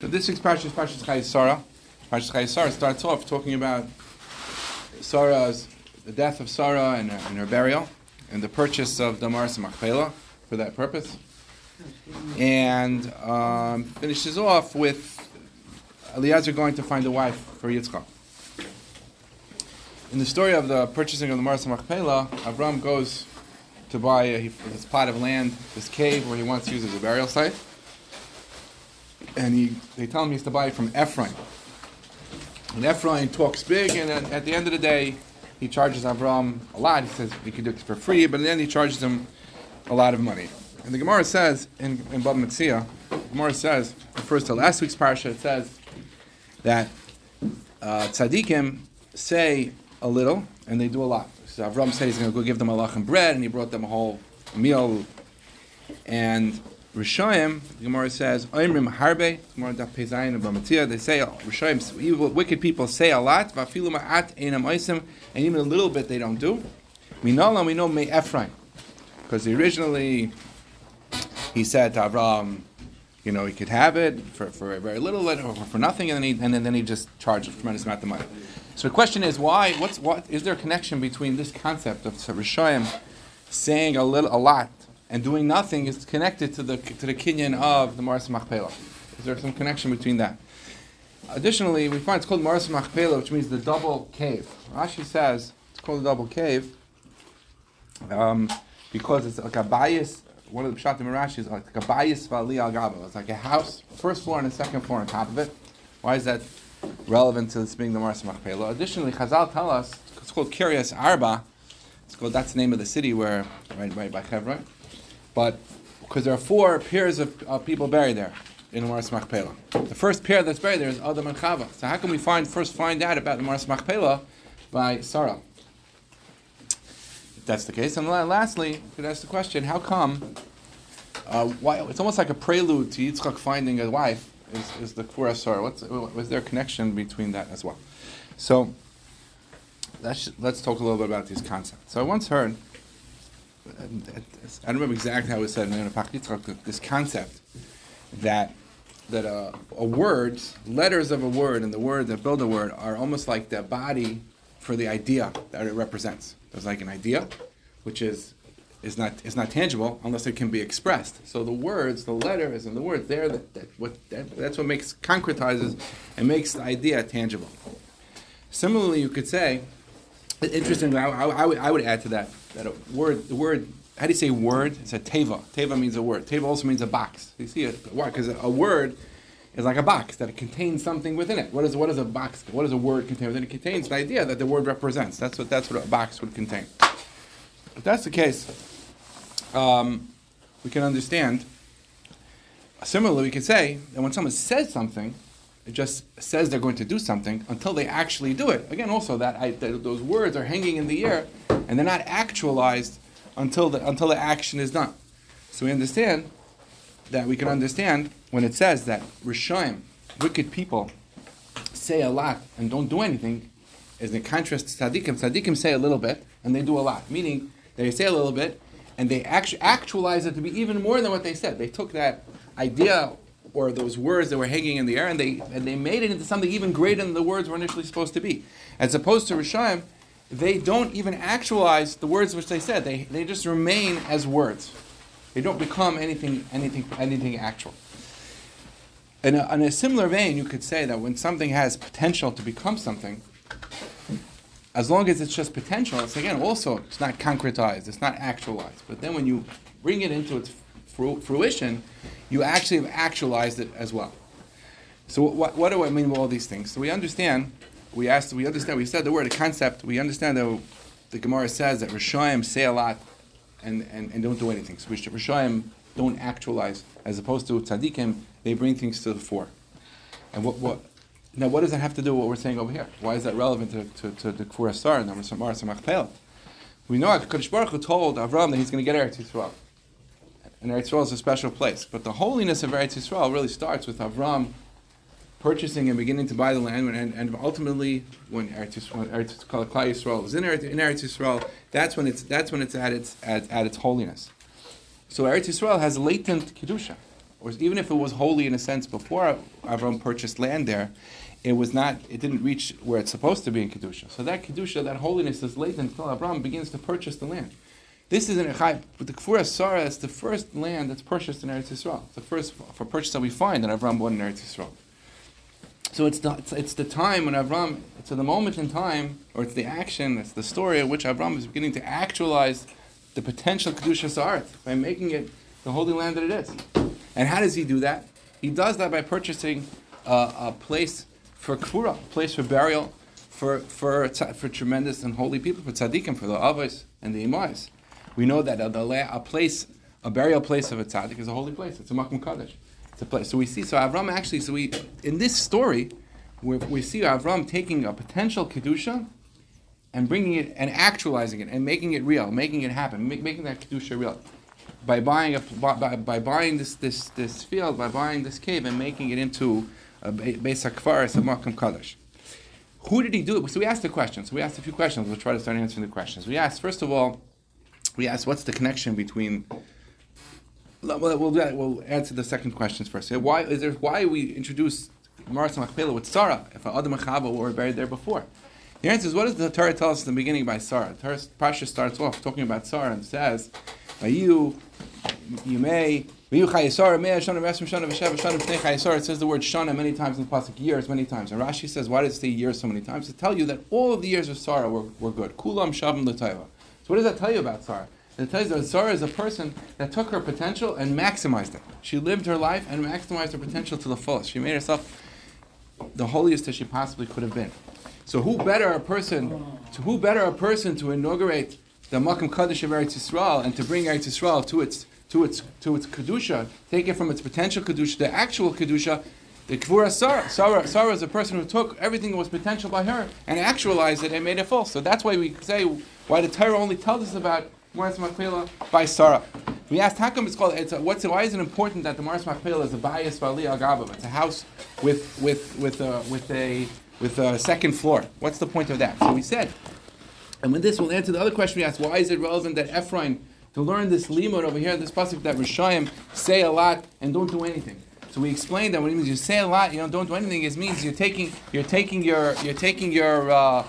So this week's Parshas Parshas Chayei Sarah. Parshas Chayei Sarah starts off talking about Sarah's the death of Sarah and, her- and her burial and the purchase of Damaris and Machpelah for that purpose, and um, finishes off with Eliezer going to find a wife for Yitzchak. In the story of the purchasing of the Maris and Machpelah, Avram goes to buy a, this plot of land, this cave where he wants to use as a burial site and he, they tell him he has to buy it from Ephron. And Ephron talks big, and at, at the end of the day, he charges Avram a lot. He says he could do it for free, but in the end, he charges him a lot of money. And the Gemara says in, in Bava Metzia, Gemara says, refers to last week's parsha, it says that uh, tzaddikim say a little and they do a lot. So Avram said he's going to go give them a lachem bread, and he brought them a whole meal. And Rishayim, the Gemara says, Oimrim harbe, Gemara daf pezayin of Bava Metzia, they say, oh, Rishayim, evil, wicked people say a lot, vafilu ma'at einam oisim, and even a little bit they don't do. Know, we know me Ephron, because originally he said to Avram, you know, he could have it for, for very little or for nothing, and then he, and then, then he just charged a tremendous amount of money. So the question is, why? What's what? Is there a connection between this concept of Rishayim saying a little, a lot, and doing nothing is connected to the to the kinyan of the Maras Machpelah? Is there some connection between that? Additionally, we find it's called Maras Machpelah, which means the double cave. Rashi says it's called a double cave um, because it's like a bias. One of the pshatim Rashi is like a bias vali al gabo. It's like a house, first floor and a second floor on top of it. Why is that relevant to this being the Maras Machpelah? Additionally, Chazal tell us it's called Kiryas Arba. It's called that's the name of the city where right right by Hebron, but because there are four pairs of, people buried there in Maras Machpelah. The first pair that's buried there is Adam and Chava. So how can we find first find out about the Maras Machpelah by Sarah? If that's the case, and la- lastly, you could ask the question: How come? Uh, why it's almost like a prelude to Yitzchak finding a wife is, is the Kfura Sarah. What's was there a connection between that as well? So let's let's talk a little bit about these concepts. So I once heard. I don't remember exactly how it said in this concept that that a, a word, letters of a word, and the word that build a word are almost like the body for the idea that it represents. There's like an idea, which is is not is not tangible unless it can be expressed. So the words, the letters, and the words there that, that what that, that's what makes concretizes and makes the idea tangible. Similarly, you could say, interesting. I, I, would I would add to that that a word the word how do you say word? It's a teva. Teva means a word. Teva also means a box. You see it? Why? Because a word is like a box that it contains something within it. What is what is a box? What does a word contain within it? Contains the idea that the word represents. That's what that's what a box would contain. If that's the case, um, we can understand. Similarly, we could say that when someone says something, it just says they're going to do something until they actually do it. Again, also that, I, those words are hanging in the air and they're not actualized until the until the action is done. So we understand that we can understand when it says that Rishaim, wicked people, say a lot and don't do anything, is in contrast to tzaddikim. Tzaddikim say a little bit and they do a lot, meaning they say a little bit and they actu- actualize it to be even more than what they said. They took that idea or those words that were hanging in the air and they and they made it into something even greater than the words were initially supposed to be. As opposed to Rishaim, they don't even actualize the words which they said. They, they just remain as words. They don't become anything anything anything actual. In a, in a similar vein, you could say that when something has potential to become something, as long as it's just potential, it's again also it's not concretized, it's not actualized. But then when you bring it into its fruition, you actually have actualized it as well. So what, what do I mean by all these things? So we understand, we asked, we understand, we said the word, a concept, we understand that the Gemara says that Rishoyim say a lot and, and, and don't do anything. So Rishoyim don't actualize, as opposed to Tzaddikim, they bring things to the fore. And what, what, now what does that have to do with what we're saying over here? Why is that relevant to, to, to the Kfur Asar and the Machpelah? We know that Kodesh Baruch Hu told Avram that he's going to get Eretz Yisrael. And Eretz Yisrael is a special place. But the holiness of Eretz Yisrael really starts with Avram purchasing and beginning to buy the land, and, and ultimately, when Eretz Yisrael, Eretz Yisrael is in Eretz, in Eretz Yisrael, that's when it's that's when it's at its at, at its holiness. So Eretz Yisrael has latent kedusha. or even if it was holy in a sense before Avram purchased land there, it was not, it didn't reach where it's supposed to be in Kedusha. So that Kedusha, that holiness is latent until Avram begins to purchase the land. This is an Echai, but the Kfura Sarah is the first land that's purchased in Eretz Yisrael. It's the first for purchase that we find that Avram bought in Eretz Yisrael. So it's the, it's, it's the time when Avram, it's the moment in time, or it's the action, it's the story at which Avram is beginning to actualize the potential Kedusha Sa'aret by making it the holy land that it is. And how does he do that? He does that by purchasing a, a place for kfura, a place for burial, for for for tremendous and holy people, for tzaddikim, for the avos and the imais. We know that a, a, place, a burial place of a tzaddik is a holy place. It's a makom kaddish. It's a place. So we see. So Avram actually. So we in this story, we see Avram taking a potential kedusha and bringing it and actualizing it and making it real, making it happen, make, making that kedusha real by buying a, by, by buying this, this, this field, by buying this cave and making it into a Beis HaKfaris, a Makam Kaddish. Who did he do it? So we asked the questions. So we asked a few questions. We'll try to start answering the questions. We asked, first of all, we asked what's the connection between. Well, we'll, we'll answer the second questions first. Why is there? Why we introduce Maras Machpelah with Sarah if Adam Chava were buried there before? The answer is what does the Torah tell us in the beginning by Sarah? The Torah Pasha starts off talking about Sarah and says, "By you, may you may it says the word shana many times in the pasuk, years many times. And Rashi says, why does it say years so many times? To tell you that all of the years of Sarah were, were good. Kulam shavim l'tayva. So what does that tell you about Sarah? It tells you that Sarah is a person that took her potential and maximized it. She lived her life and maximized her potential to the fullest. She made herself the holiest that she possibly could have been. So who better a person, to who better a person to inaugurate the Makam Kaddish of Eretz Yisrael and to bring Eretz Yisrael to its to its to its kedusha, take it from its potential kedusha to actual kedusha. The Kvura Sarah, Sarah, Sarah is a person who took everything that was potential by her and actualized it and made it full. So that's why we say why the Torah only tells us about Maras Machpelah by Sarah. We asked how come it's called. It's a, what's why is it important that the Maras Machpelah is a bias vali agavam? It's a house with with with a, with a with a second floor. What's the point of that? So we said, and with this we'll answer the other question we asked: Why is it relevant that Ephron to learn this limud over here, this pasuk that Rishayim say a lot and don't do anything. So we explained that when it means you say a lot, you know, don't do anything, it means you're taking you're taking your you're taking your uh,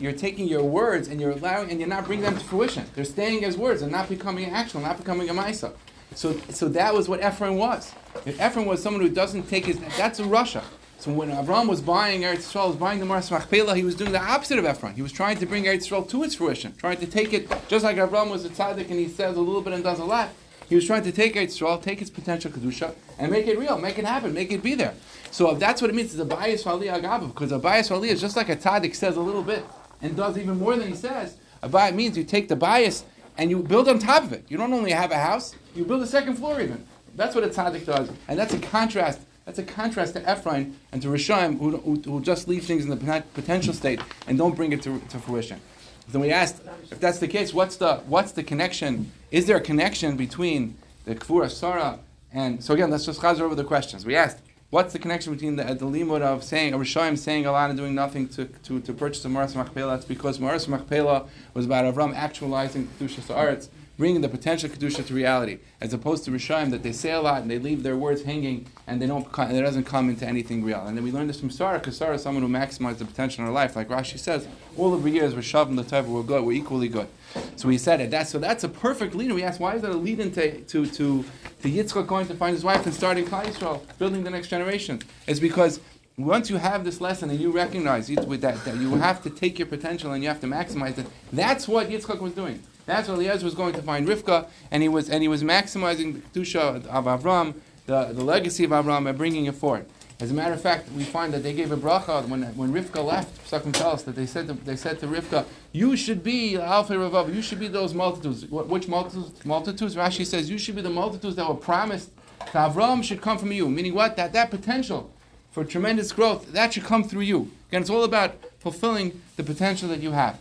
you're taking your words and you're allowing and you're not bringing them to fruition. They're staying as words and not becoming actual, not becoming a ma'isa. So so that was what Ephron was. If Ephron was someone who doesn't take his that's a rasha. So when Avram was buying Eretz Yisrael, was buying the Maras Machpelah, he was doing the opposite of Ephron. He was trying to bring Eretz Yisrael to its fruition, trying to take it, just like Avram was a tzaddik and he says a little bit and does a lot. He was trying to take Eretz Yisrael, take its potential kedusha, and make it real, make it happen, make it be there. So if that's what it means, it's a bias aliyah agabav, because a bias aliyah is just like a tzaddik says a little bit and does even more than he says. A bias means you take the bias and you build on top of it. You don't only have a house, you build a second floor even. That's what a tzaddik does, and that's a contrast that's a contrast to Ephron and to Rishayim, who, who, who, just leave things in the potential state and don't bring it to, to fruition. Then we asked, if that's the case, what's the what's the connection? Is there a connection between the Kfura Sarah and so again? Let's just chazer over the questions. We asked, what's the connection between the, the limud of saying Rishayim saying a lot and doing nothing to, to, to purchase a Maras Machpelah? That's because Maras Machpelah was about Avram actualizing Kedusha Sa'aretz bringing the potential kedusha to reality, as opposed to Rishayim that they say a lot and they leave their words hanging and they don't and it doesn't come into anything real. And then we learn this from Sarah, because Sarah is someone who maximized the potential in her life. Like Rashi says, all of the years Rishav and Latav were good, were equally good. So we said it. That's so that's a perfect lead. We asked why is that a lead into to to to Yitzchak going to find his wife and starting Klal Yisrael, building the next generation? It's because once you have this lesson and you recognize it with that, that you have to take your potential and you have to maximize it, that's what Yitzchak was doing. That's what Eliezer was going to find Rivka, and he was and he was maximizing the kedusha of Avram, the, the legacy of Avram, by bringing it forward. As a matter of fact, we find that they gave a bracha when when Rivka left. Psakim tell us that they said to, they said to Rivka, "You should be Alpha Ravav. You should be those multitudes. Which multitudes? Multitudes. Rashi says you should be the multitudes that were promised to Avram should come from you. Meaning what? That that potential for tremendous growth that should come through you. Again, it's all about fulfilling the potential that you have.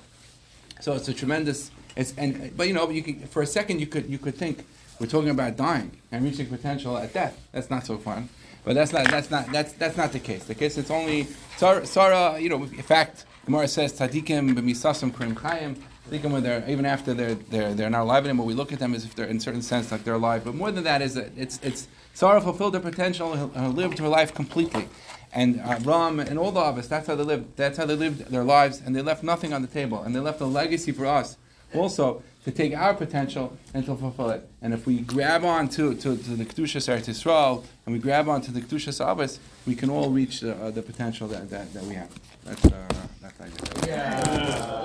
So it's a tremendous it's, and but you know, you could, for a second you could you could think we're talking about dying and reaching potential at death. That's not so fun. But that's not that's not that's that's not the case. The case it's only Sarah, you know, in fact, Gemara says tzadikim b'misasam kurim chayim. think when they're even after they're they're they're not alive anymore, we look at them as if they're in certain sense like they're alive. But more than that is that it's it's Sarah fulfilled her potential and and lived her life completely. And uh, Ram and all the others, that's how they lived. That's how they lived their lives, and they left nothing on the table, and they left a legacy for us also to take our potential and to fulfill it. And if we grab on to, to, to the Kedushas Eretz Yisrael and we grab on to the Kedushas Abbas, we can all reach the, uh, the potential that, that, that we have. That's, uh, that's it.